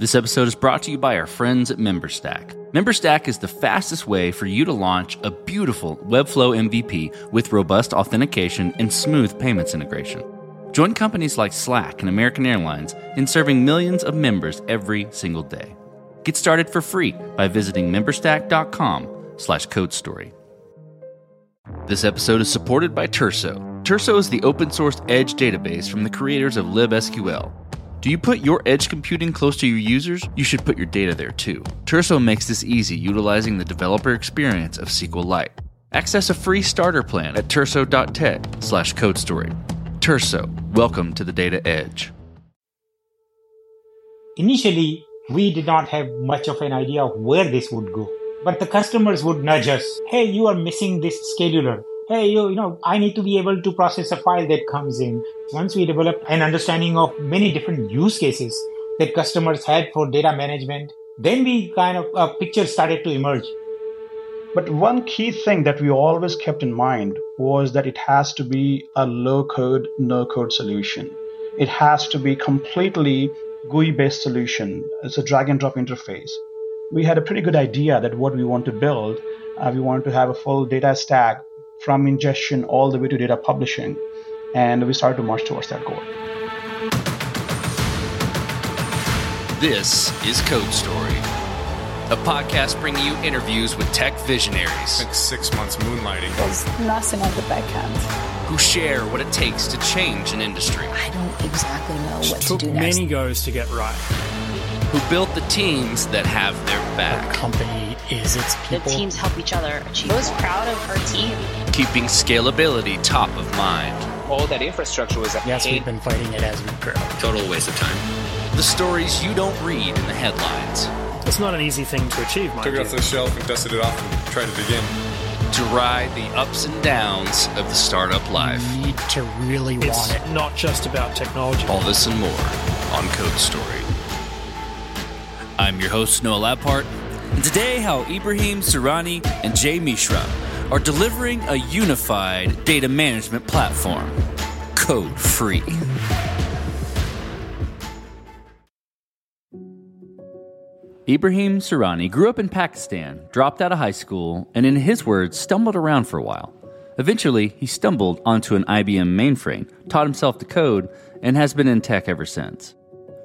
This episode is brought to you by our friends at MemberStack. MemberStack is the fastest way for you to launch a beautiful Webflow MVP with robust authentication and smooth payments integration. Join companies like Slack and American Airlines in serving millions of members every single day. Get started for free by visiting memberstack.com slash code story. This episode is supported by Turso. Turso is the open source edge database from the creators of libsql. Do you put your edge computing close to your users? You should put your data there too. Turso makes this easy utilizing the developer experience of SQLite. Access a free starter plan at turso.tech slash code story. Turso, welcome to the data edge. Initially, we did not have much of an idea of where this would go. But the customers would nudge us. Hey, you are missing this scheduler. Hey, you, you know, I need to be able to process a file that comes in. Once we developed an understanding of many different use cases that customers had for data management, then we kind of, a picture started to emerge. But one key thing that we always kept in mind was that it has to be a low code, no code solution. It has to be completely GUI based solution. It's a drag and drop interface. We had a pretty good idea that what we want to build, uh, we want to have a full data stack from ingestion all the way to data publishing. And we started to march towards that goal. This is Code Story, a podcast bringing you interviews with tech visionaries Spent six months moonlighting. was nothing on the backhand. who share what it takes to change an industry, I don't exactly know what to took do next. many goes to get right. Who built the teams that have their back, Company is its people. The people. teams help each other achieve. I was proud of our team. keeping scalability top of mind. all that infrastructure was a Yes, pain. we've been fighting it as we grow. Total waste of time. The stories you don't read in the headlines. It's not an easy thing to achieve, mind Took it off the shelf and dusted it off and tried it again. To ride the ups and downs of the startup life. You need to really It's want it. not just about technology. All this and more on Code Story. I'm your host, Noah Labhart, and today how Ibrahim Surani and Jay Mishra are delivering a unified data management platform, code free. Ibrahim Surani grew up in Pakistan, dropped out of high school, and in his words, stumbled around for a while. Eventually, he stumbled onto an IBM mainframe, taught himself to code, and has been in tech ever since.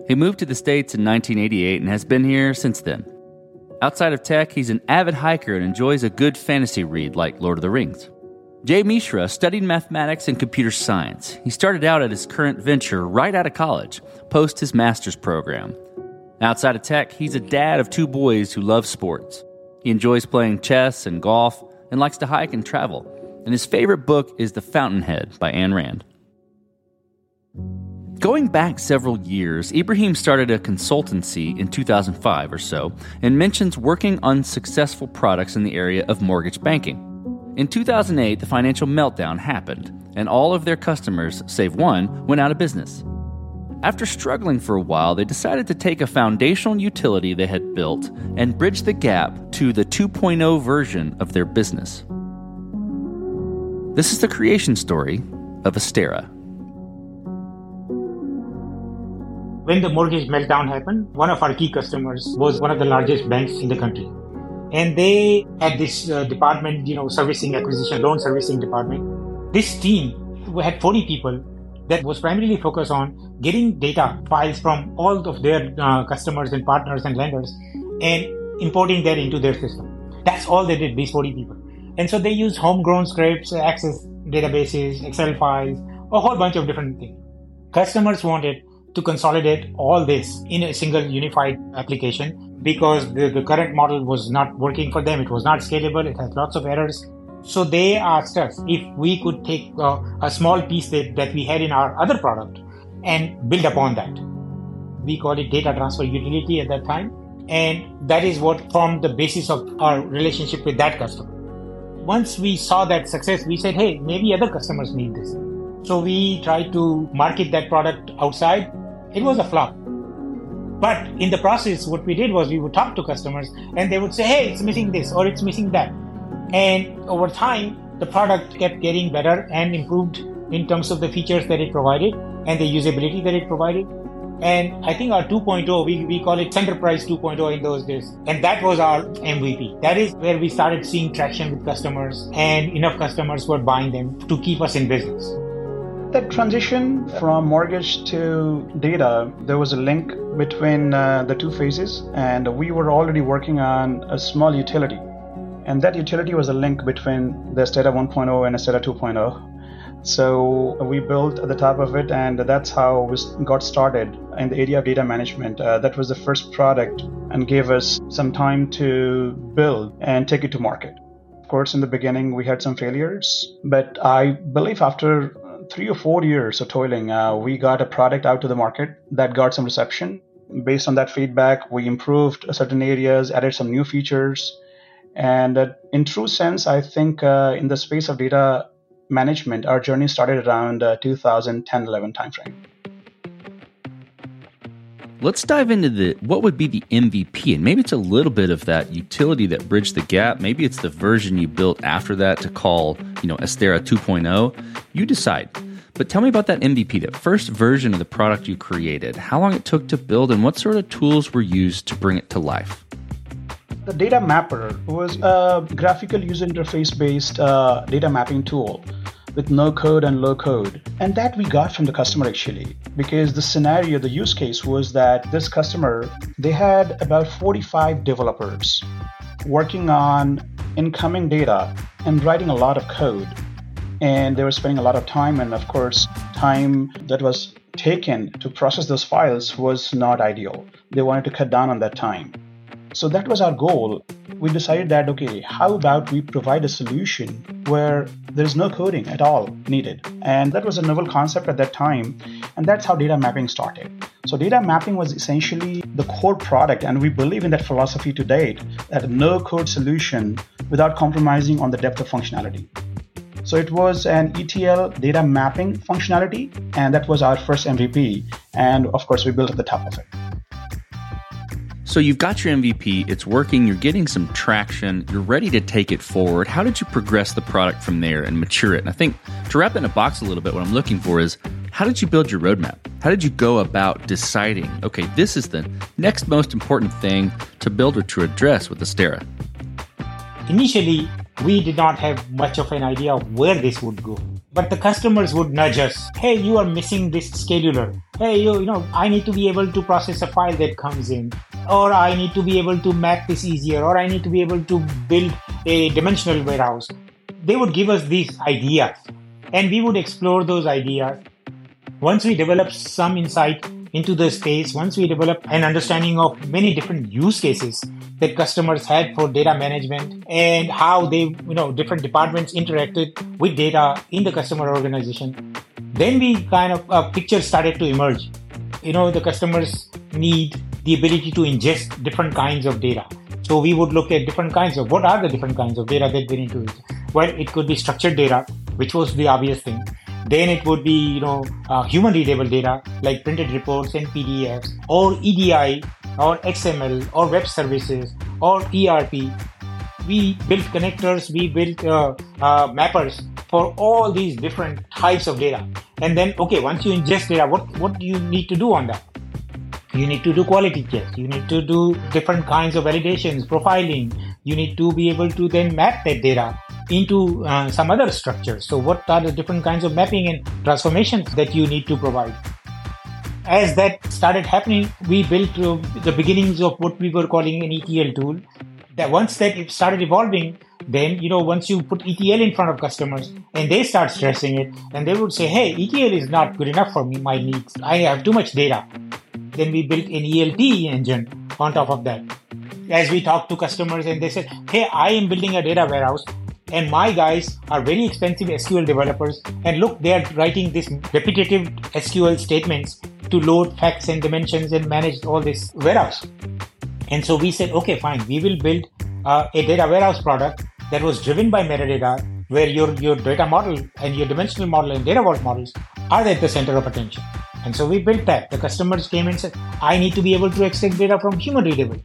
He moved to the States in 1988 and has been here since then. Outside of tech, he's an avid hiker and enjoys a good fantasy read like Lord of the Rings. Jay Mishra studied mathematics and computer science. He started out at his current venture right out of college, post his master's program. Outside of tech, he's a dad of two boys who love sports. He enjoys playing chess and golf and likes to hike and travel. And his favorite book is The Fountainhead by Ayn Rand. Going back several years, Ibrahim started a consultancy in 2005 or so and mentions working on successful products in the area of mortgage banking. In 2008, the financial meltdown happened, and all of their customers, save one, went out of business. After struggling for a while, they decided to take a foundational utility they had built and bridge the gap to the 2.0 version of their business. This is the creation story of Astera. When the mortgage meltdown happened, one of our key customers was one of the largest banks in the country. And they had this uh, department, you know, servicing acquisition, loan servicing department. This team we had 40 people that was primarily focused on getting data files from all of their uh, customers and partners and lenders and importing that into their system. That's all they did, these 40 people. And so they used homegrown scripts, access databases, Excel files, a whole bunch of different things. Customers wanted to consolidate all this in a single unified application because the, the current model was not working for them. It was not scalable. It has lots of errors. So they asked us if we could take uh, a small piece that, that we had in our other product and build upon that. We call it data transfer utility at that time. And that is what formed the basis of our relationship with that customer. Once we saw that success, we said, hey, maybe other customers need this. So we tried to market that product outside. It was a flop. But in the process, what we did was we would talk to customers and they would say, hey, it's missing this or it's missing that. And over time, the product kept getting better and improved in terms of the features that it provided and the usability that it provided. And I think our 2.0, we, we call it Enterprise 2.0 in those days. And that was our MVP. That is where we started seeing traction with customers and enough customers were buying them to keep us in business. That transition from mortgage to data, there was a link between uh, the two phases, and we were already working on a small utility. And that utility was a link between the Astera 1.0 and Astera 2.0 so we built at the top of it, and that's how we got started in the area of data management. Uh, that was the first product and gave us some time to build and take it to market. Of course, in the beginning, we had some failures, but I believe after three or four years of toiling, uh, we got a product out to the market that got some reception. Based on that feedback, we improved certain areas, added some new features. And uh, in true sense, I think uh, in the space of data management, our journey started around uh, 2010 11 timeframe. Let's dive into the what would be the MVP, and maybe it's a little bit of that utility that bridged the gap. Maybe it's the version you built after that to call, you know, Astera 2.0. You decide. But tell me about that MVP, that first version of the product you created. How long it took to build, and what sort of tools were used to bring it to life? The data mapper was a graphical user interface based uh, data mapping tool with no code and low code. And that we got from the customer actually, because the scenario, the use case was that this customer, they had about 45 developers working on incoming data and writing a lot of code. And they were spending a lot of time, and of course, time that was taken to process those files was not ideal. They wanted to cut down on that time. So that was our goal. We decided that, okay, how about we provide a solution where there is no coding at all needed? And that was a novel concept at that time. And that's how data mapping started. So data mapping was essentially the core product. And we believe in that philosophy to date that no code solution without compromising on the depth of functionality. So it was an ETL data mapping functionality, and that was our first MVP. And of course, we built at the top of it. So you've got your MVP, it's working, you're getting some traction, you're ready to take it forward. How did you progress the product from there and mature it? And I think to wrap in a box a little bit, what I'm looking for is how did you build your roadmap? How did you go about deciding, okay, this is the next most important thing to build or to address with Astera? Initially, we did not have much of an idea of where this would go. But the customers would nudge us. Hey, you are missing this scheduler. Hey, you, you know, I need to be able to process a file that comes in. Or I need to be able to map this easier. Or I need to be able to build a dimensional warehouse. They would give us these ideas and we would explore those ideas. Once we develop some insight into the space, once we develop an understanding of many different use cases, customers had for data management and how they, you know, different departments interacted with data in the customer organization. Then we kind of, a picture started to emerge. You know, the customers need the ability to ingest different kinds of data. So we would look at different kinds of, what are the different kinds of data that they need to, use. well, it could be structured data, which was the obvious thing. Then it would be, you know, uh, human readable data like printed reports and PDFs or EDI or XML or web services or ERP. We built connectors, we built uh, uh, mappers for all these different types of data. And then, okay, once you ingest data, what, what do you need to do on that? You need to do quality checks. You need to do different kinds of validations, profiling. You need to be able to then map that data into uh, some other structures. So, what are the different kinds of mapping and transformations that you need to provide? As that started happening, we built uh, the beginnings of what we were calling an ETL tool. That once that started evolving, then you know once you put ETL in front of customers and they start stressing it, and they would say, "Hey, ETL is not good enough for me, my needs. I have too much data." Then we built an ELT engine on top of that. As we talked to customers and they said, "Hey, I am building a data warehouse." And my guys are very expensive SQL developers. And look, they are writing these repetitive SQL statements to load facts and dimensions and manage all this warehouse. And so we said, okay, fine, we will build uh, a data warehouse product that was driven by metadata, where your, your data model and your dimensional model and data vault models are at the center of attention. And so we built that. The customers came and said, I need to be able to extract data from human readable.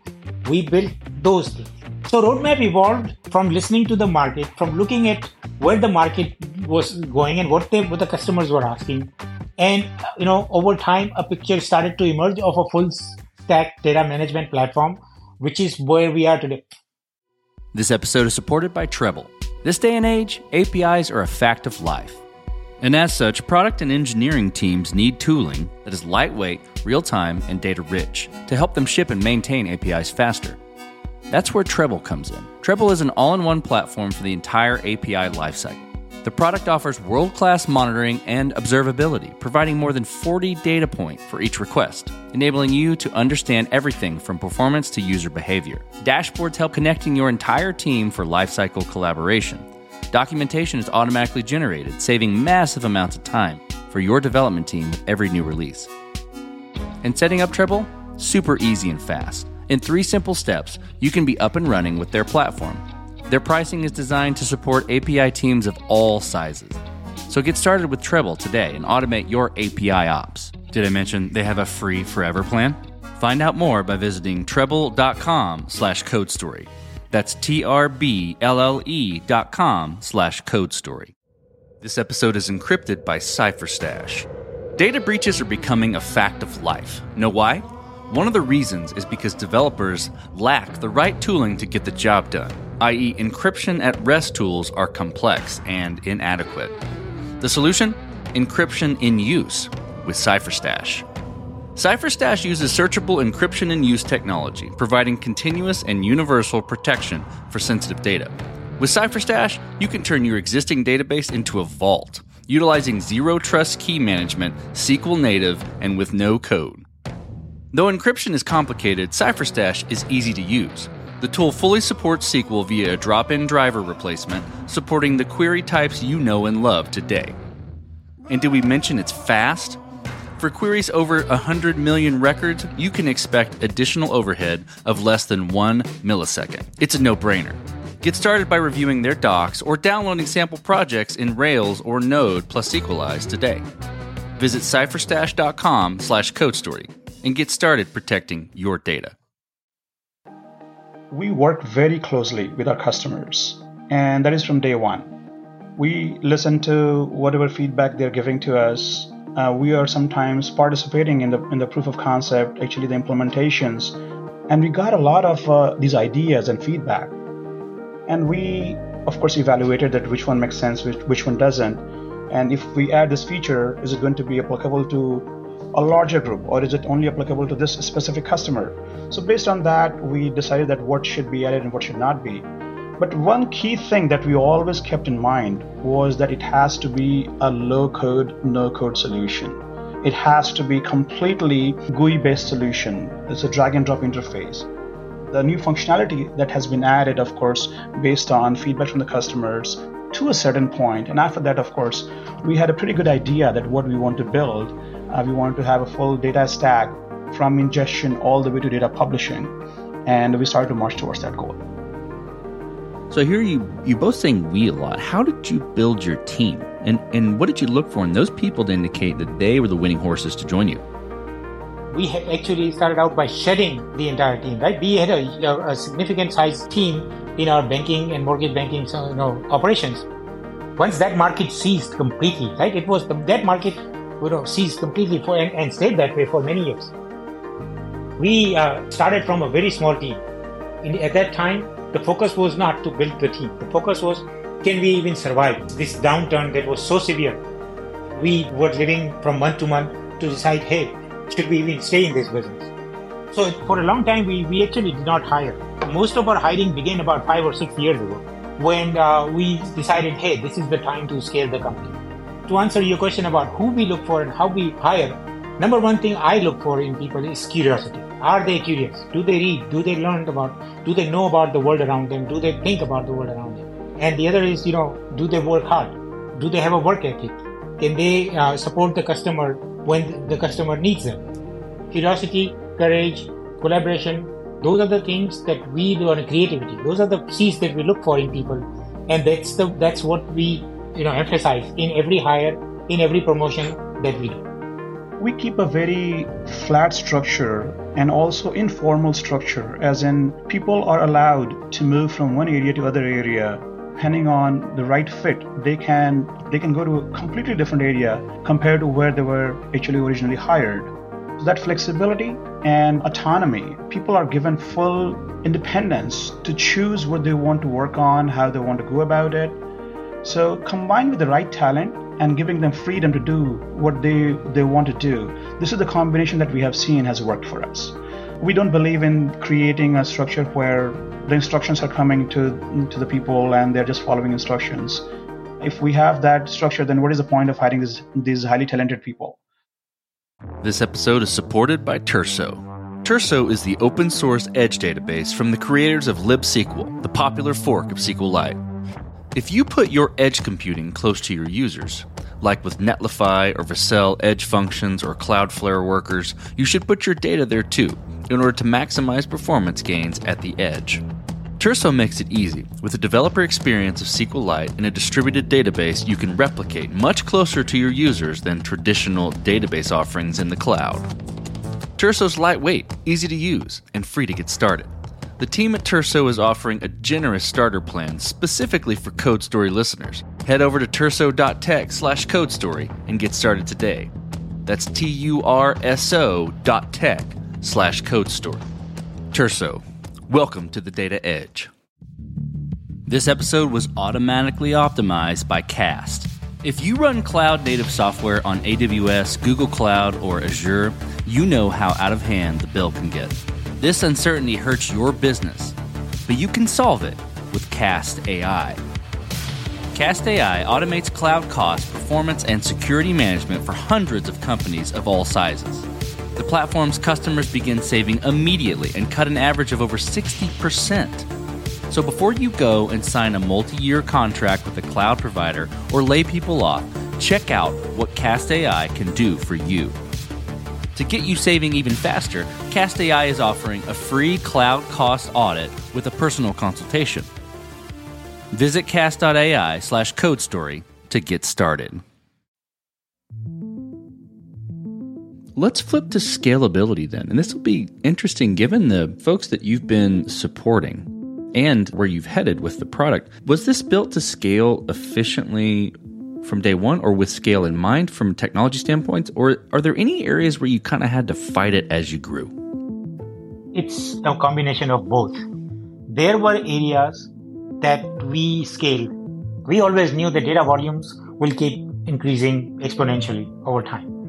We built those things. So roadmap evolved from listening to the market, from looking at where the market was going and what they what the customers were asking, And you know, over time, a picture started to emerge of a full stack data management platform, which is where we are today. This episode is supported by Treblle. This day and age, APIs are a fact of life. And as such, product and engineering teams need tooling that is lightweight, real time, and data rich to help them ship and maintain APIs faster. That's where Treblle comes in. Treblle is an all in one platform for the entire API lifecycle. The product offers world class monitoring and observability, providing more than 40 data points for each request, enabling you to understand everything from performance to user behavior. Dashboards help connecting your entire team for lifecycle collaboration. Documentation is automatically generated, saving massive amounts of time for your development team with every new release. And setting up Treblle? Super easy and fast. In three simple steps, you can be up and running with their platform their pricing is designed to support API teams of all sizes. So get started with Treblle today and automate your API ops. Did I mention they have a free forever plan? Find out more by visiting treblle.com slash code story. That's T-R-B-L-L-E dot com slash code story. This episode is encrypted by CipherStash. Data breaches are becoming a fact of life. Know why? One of the reasons is because developers lack the right tooling to get the job done i.e., encryption at rest tools are complex and inadequate. The solution? Encryption in use with CipherStash. CipherStash uses searchable encryption in use technology, providing continuous and universal protection for sensitive data. With CipherStash, you can turn your existing database into a vault, utilizing zero trust key management, SQL native, and with no code. Though encryption is complicated, CipherStash is easy to use. The tool fully supports SQL via a drop in driver replacement, supporting the query types you know and love today. And did we mention it's fast? For queries over 100 million records, you can expect additional overhead of less than one millisecond. It's a no brainer. Get started by reviewing their docs or downloading sample projects in Rails or Node plus Sequelize today. Visit cipherstash.com slash codestory and get started protecting your data we work very closely with our customers, and that is from day one. We listen to whatever feedback they're giving to us. Uh, we are sometimes participating in the in the proof of concept, actually the implementations, and we got a lot of uh, these ideas and feedback. And we, of course, evaluated that which one makes sense, which, which one doesn't, and if we add this feature, is it going to be applicable to a larger group or is it only applicable to this specific customer? So, based on that, we decided that what should be added and what should not be. But one key thing that we always kept in mind was that it has to be a low code, no code solution. It has to be completely GUI based solution. It's a drag and drop interface. The new functionality that has been added, of course, based on feedback from the customers to a certain point, and after that, of course, we had a pretty good idea that what we want to build uh, we want to have a full data stack from ingestion all the way to data publishing, and we started to march towards that goal. So here you you both saying we a lot. How did you build your team, and and what did you look for in those people to indicate that they were the winning horses to join you? We actually started out by shedding the entire team. Right, we had a, a significant size team in our banking and mortgage banking so, you know, operations. Once that market ceased completely, right, it was the, that market you know, ceased completely for, and, and stayed that way for many years. We uh, started from a very small team. In, at that time, the focus was not to build the team. The focus was, can we even survive this downturn that was so severe? We were living from month to month to decide, hey, should we even stay in this business? So for a long time, we, we actually did not hire. Most of our hiring began about five or six years ago when uh, we decided, hey, this is the time to scale the company to answer your question about who we look for and how we hire, number one thing I look for in people is curiosity. Are they curious? Do they read? Do they learn about? Do they know about the world around them? Do they think about the world around them? And the other is, you know, do they work hard? Do they have a work ethic? Can they uh, support the customer when the customer needs them? Curiosity, courage, collaboration, those are the things that we do on creativity. Those are the C's that we look for in people. And that's the that's what we you know emphasize in every hire in every promotion that we do we keep a very flat structure and also informal structure as in people are allowed to move from one area to other area depending on the right fit, they can they can go to a completely different area compared to where they were actually originally hired. So that flexibility and autonomy, people are given full independence to choose what they want to work on, how they want to go about it. So combined with the right talent and giving them freedom to do what they, they want to do, this is the combination that we have seen has worked for us. We don't believe in creating a structure where the instructions are coming to, to the people and they're just following instructions. If we have that structure, then what is the point of hiring these, these highly talented people? This episode is supported by Turso. Turso is the open source edge database from the creators of libSQL, the popular fork of SQLite. If you put your edge computing close to your users, like with Netlify or Vercel edge functions or Cloudflare workers, you should put your data there too in order to maximize performance gains at the edge. Turso makes it easy. With a developer experience of SQLite and a distributed database you can replicate much closer to your users than traditional database offerings in the cloud. Turso's lightweight, easy to use, and free to get started. The team at Turso is offering a generous starter plan specifically for Code Story listeners. Head over to turso.tech slash codestory and get started today. That's T-U-R-S-O dot tech slash codestory. Turso, welcome to the Data Edge. This episode was automatically optimized by Cast. If you run cloud native software on AWS, Google Cloud, or Azure, you know how out of hand the bill can get. This uncertainty hurts your business, but you can solve it with Cast AI. Cast AI automates cloud cost, performance, and security management for hundreds of companies of all sizes. The platform's customers begin saving immediately and cut an average of over 60%. So before you go and sign a multi year contract with a cloud provider or lay people off, check out what Cast AI can do for you. To get you saving even faster, Cast AI is offering a free cloud cost audit with a personal consultation. Visit cast.ai slash code story to get started. Let's flip to scalability then. And this will be interesting given the folks that you've been supporting and where you've headed with the product. Was this built to scale efficiently from day one or with scale in mind from technology standpoints? Or are there any areas where you kind of had to fight it as you grew? It's a combination of both. There were areas that we scaled. We always knew the data volumes will keep increasing exponentially over time.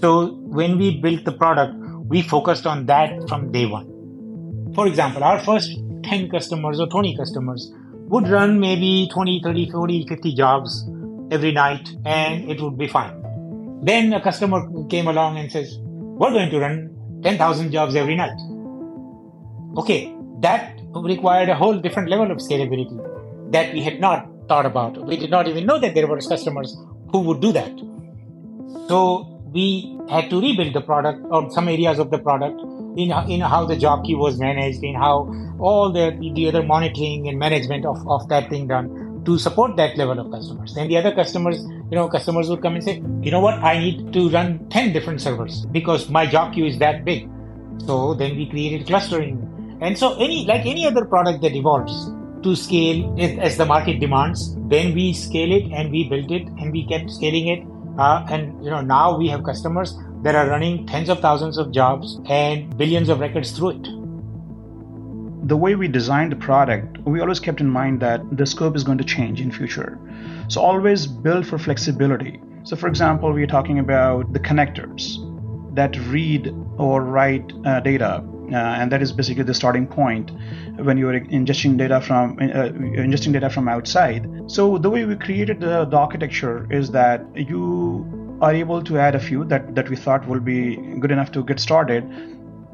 So when we built the product, we focused on that from day one. For example, our first 10 customers or 20 customers would run maybe 20, 30, 40, 50 jobs every night and it would be fine. Then a customer came along and says, we're going to run 10,000 jobs every night. Okay, that required a whole different level of scalability that we had not thought about. We did not even know that there were customers who would do that. So we had to rebuild the product or some areas of the product in, in how the job queue was managed, in how all the, the other monitoring and management of, of that thing done to support that level of customers. Then the other customers, you know, customers would come and say, you know what, I need to run 10 different servers because my job queue is that big. So then we created clustering. And so any, like any other product that evolves to scale as the market demands, then we scale it and we built it and we kept scaling it. Uh, and you know, now we have customers that are running tens of thousands of jobs and billions of records through it the way we designed the product, we always kept in mind that the scope is going to change in future. So always build for flexibility. So for example, we're talking about the connectors that read or write uh, data, uh, and that is basically the starting point when you're ingesting data from uh, ingesting data from outside. So the way we created the, the architecture is that you are able to add a few that, that we thought will be good enough to get started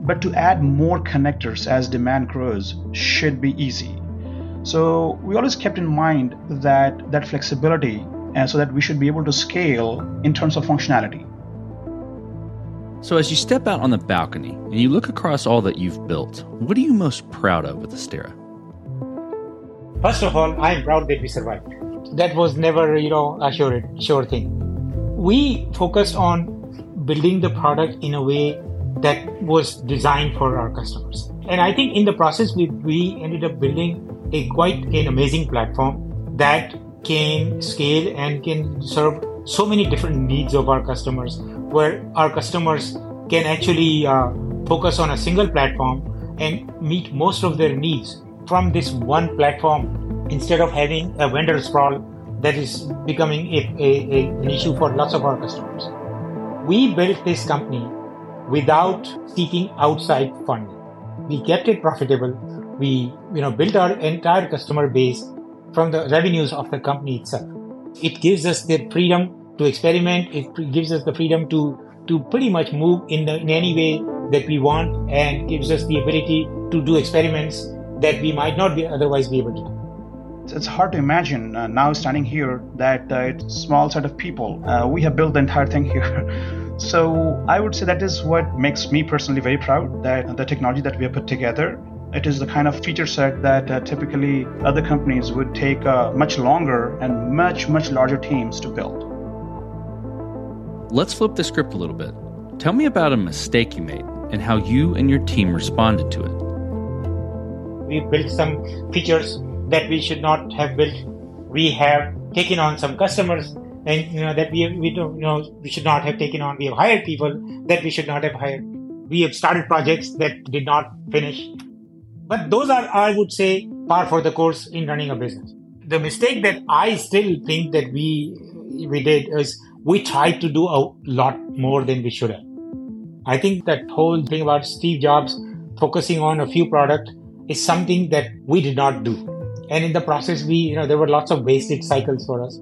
but to add more connectors as demand grows should be easy. So we always kept in mind that that flexibility and so that we should be able to scale in terms of functionality. So as you step out on the balcony and you look across all that you've built, what are you most proud of with Astera? First of all, I am proud that we survived. That was never, you know, a sure, sure thing. We focused on building the product in a way that was designed for our customers. And I think in the process, we, we ended up building a quite an amazing platform that can scale and can serve so many different needs of our customers, where our customers can actually uh, focus on a single platform and meet most of their needs from this one platform instead of having a vendor sprawl that is becoming a, a, a, an issue for lots of our customers. We built this company without seeking outside funding. We kept it profitable. We, you know, built our entire customer base from the revenues of the company itself. It gives us the freedom to experiment. It gives us the freedom to to pretty much move in, the, in any way that we want, and gives us the ability to do experiments that we might not be otherwise be able to do. It's hard to imagine uh, now standing here that uh, small set of people. Uh, we have built the entire thing here. so I would say that is what makes me personally very proud that the technology that we have put together it is the kind of feature set that uh, typically other companies would take uh, much longer and much, much larger teams to build. Let's flip the script a little bit. Tell me about a mistake you made and how you and your team responded to it. We built some features that we should not have built. We have taken on some customers and you know that we we don't you know we should not have taken on. We have hired people that we should not have hired. We have started projects that did not finish but those are, I would say, par for the course in running a business. The mistake that I still think that we we did is we tried to do a lot more than we should have. I think that whole thing about Steve Jobs focusing on a few products is something that we did not do. And in the process, we, you know, there were lots of wasted cycles for us.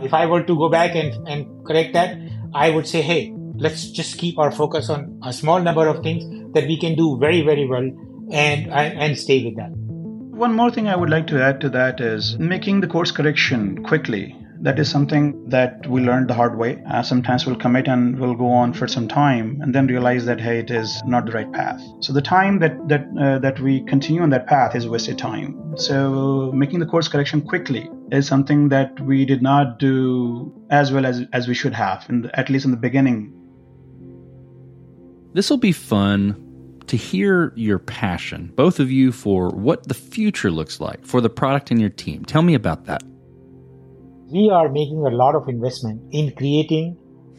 If I were to go back and, and correct that, I would say, hey, let's just keep our focus on a small number of things that we can do very, very well and and stay with that. One more thing I would like to add to that is making the course correction quickly. That is something that we learned the hard way. Uh, sometimes we'll commit and we'll go on for some time and then realize that hey, it is not the right path. So the time that that uh, that we continue on that path is wasted time. So making the course correction quickly is something that we did not do as well as as we should have, in the, at least in the beginning. This will be fun to hear your passion, both of you, for what the future looks like for the product and your team. Tell me about that. We are making a lot of investment in creating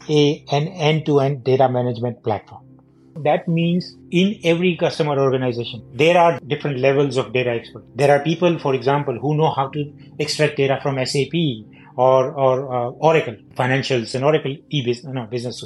a, an end-to-end data management platform. That means in every customer organization, there are different levels of data expert. There are people, for example, who know how to extract data from SAP or, or uh, Oracle financials and Oracle e-business no, business.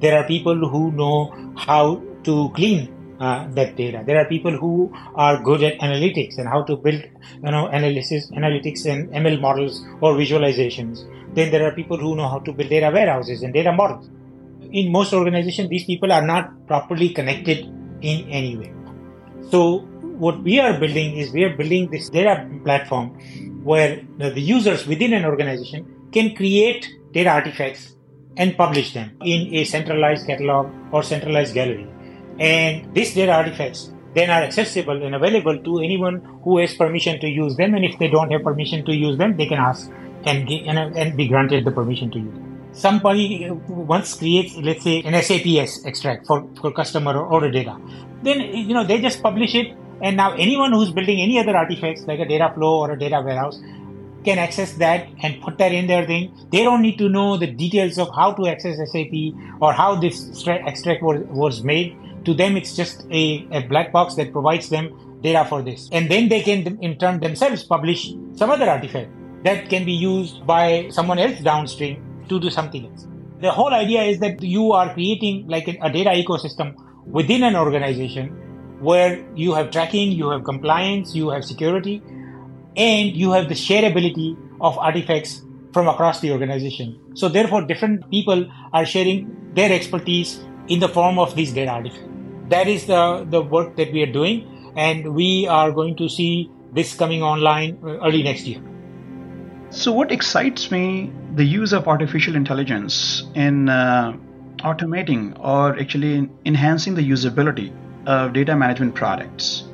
There are people who know how to clean uh, that data. There are people who are good at analytics and how to build, you know, analysis, analytics and ML models or visualizations. Then there are people who know how to build data warehouses and data models. In most organizations, these people are not properly connected in any way. So what we are building is we are building this data platform where the users within an organization can create data artifacts and publish them in a centralized catalog or centralized gallery and these data artifacts then are accessible and available to anyone who has permission to use them. And if they don't have permission to use them, they can ask and, and be granted the permission to use. Somebody uh, once creates, let's say, an SAP extract for, for customer order data. Then, you know, they just publish it. And now anyone who's building any other artifacts like a data flow or a data warehouse can access that and put that in their thing. They don't need to know the details of how to access SAP or how this extract was, was made to them it's just a, a black box that provides them data for this. And then they can in turn themselves publish some other artifact that can be used by someone else downstream to do something else. The whole idea is that you are creating like a, a data ecosystem within an organization where you have tracking you have compliance you have security and you have the shareability of artifacts from across the organization. So therefore different people are sharing their expertise in the form of these data artifacts that is the, the work that we are doing. And we are going to see this coming online uh, early next year. So, what excites me the use of artificial intelligence in uh, automating or actually enhancing the usability of data management products.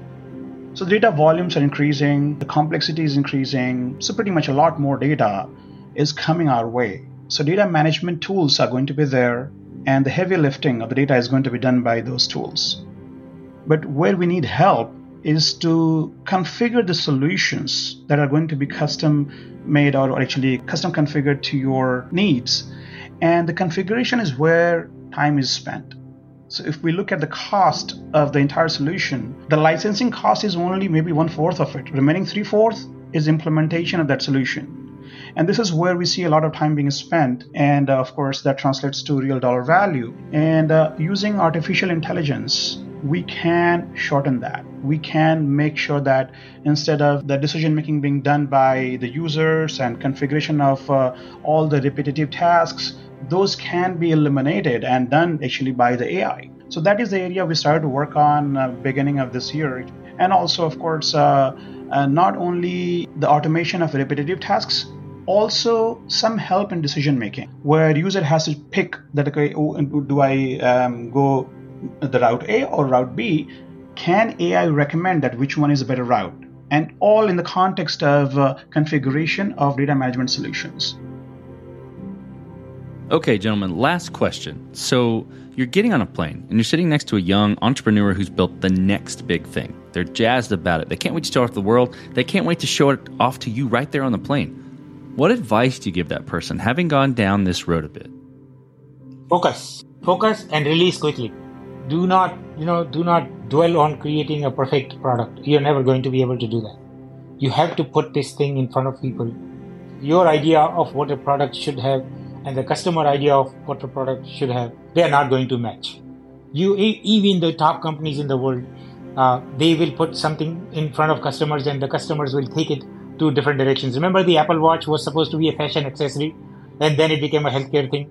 So, data volumes are increasing, the complexity is increasing, so, pretty much a lot more data is coming our way. So, data management tools are going to be there and the heavy lifting of the data is going to be done by those tools. But where we need help is to configure the solutions that are going to be custom made or actually custom configured to your needs. And the configuration is where time is spent. So if we look at the cost of the entire solution, the licensing cost is only maybe one fourth of it. Remaining three fourths is implementation of that solution. And this is where we see a lot of time being spent. And uh, of course, that translates to real dollar value. And uh, using artificial intelligence, we can shorten that. We can make sure that instead of the decision making being done by the users and configuration of uh, all the repetitive tasks, those can be eliminated and done actually by the AI. So that is the area we started to work on uh, beginning of this year. And also, of course, uh, not only the automation of repetitive tasks, also some help in decision making where user has to pick that okay oh, do i um, go the route a or route b? Can ai recommend that which one is a better route? And all in the context of uh, configuration of data management solutions okay gentlemen last question so you're getting on a plane and you're sitting next to a young entrepreneur who's built the next big thing they're jazzed about it they can't wait to show to the world they can't wait to show it off to you right there on the plane what advice do you give that person having gone down this road a bit? Focus. Focus and release quickly. Do not, you know, do not dwell on creating a perfect product. You're never going to be able to do that. You have to put this thing in front of people. Your idea of what a product should have and the customer idea of what a product should have, they are not going to match. You, even the top companies in the world, uh, they will put something in front of customers and the customers will take it to different directions. Remember, the Apple Watch was supposed to be a fashion accessory, and then it became a healthcare thing.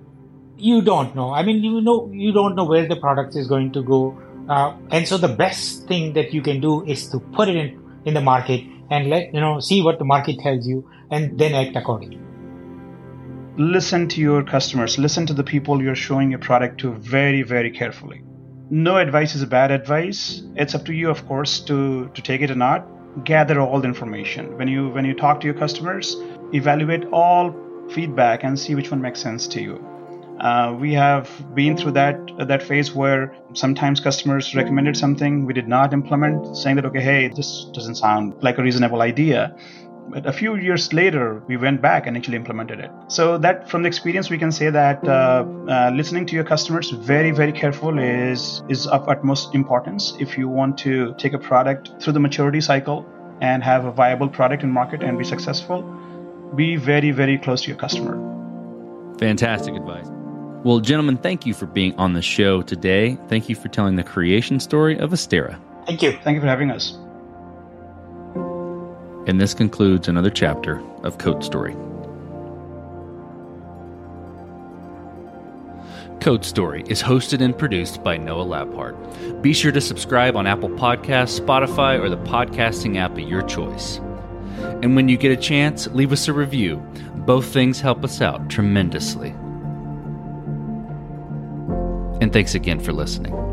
You don't know. I mean, you know, you don't know where the product is going to go. Uh, and so, the best thing that you can do is to put it in in the market and let you know, see what the market tells you, and then act accordingly. Listen to your customers. Listen to the people you're showing your product to very, very carefully. No advice is a bad advice. It's up to you, of course, to to take it or not gather all the information when you when you talk to your customers evaluate all feedback and see which one makes sense to you uh, we have been through that that phase where sometimes customers recommended something we did not implement saying that okay hey this doesn't sound like a reasonable idea but a few years later we went back and actually implemented it. So that from the experience we can say that uh, uh, listening to your customers very very careful is is of utmost importance if you want to take a product through the maturity cycle and have a viable product in market and be successful be very very close to your customer. Fantastic advice. Well gentlemen thank you for being on the show today. Thank you for telling the creation story of astera. Thank you. Thank you for having us and this concludes another chapter of Code Story. Code Story is hosted and produced by Noah Labhart. Be sure to subscribe on Apple Podcasts, Spotify, or the podcasting app of your choice. And when you get a chance, leave us a review. Both things help us out tremendously. And thanks again for listening.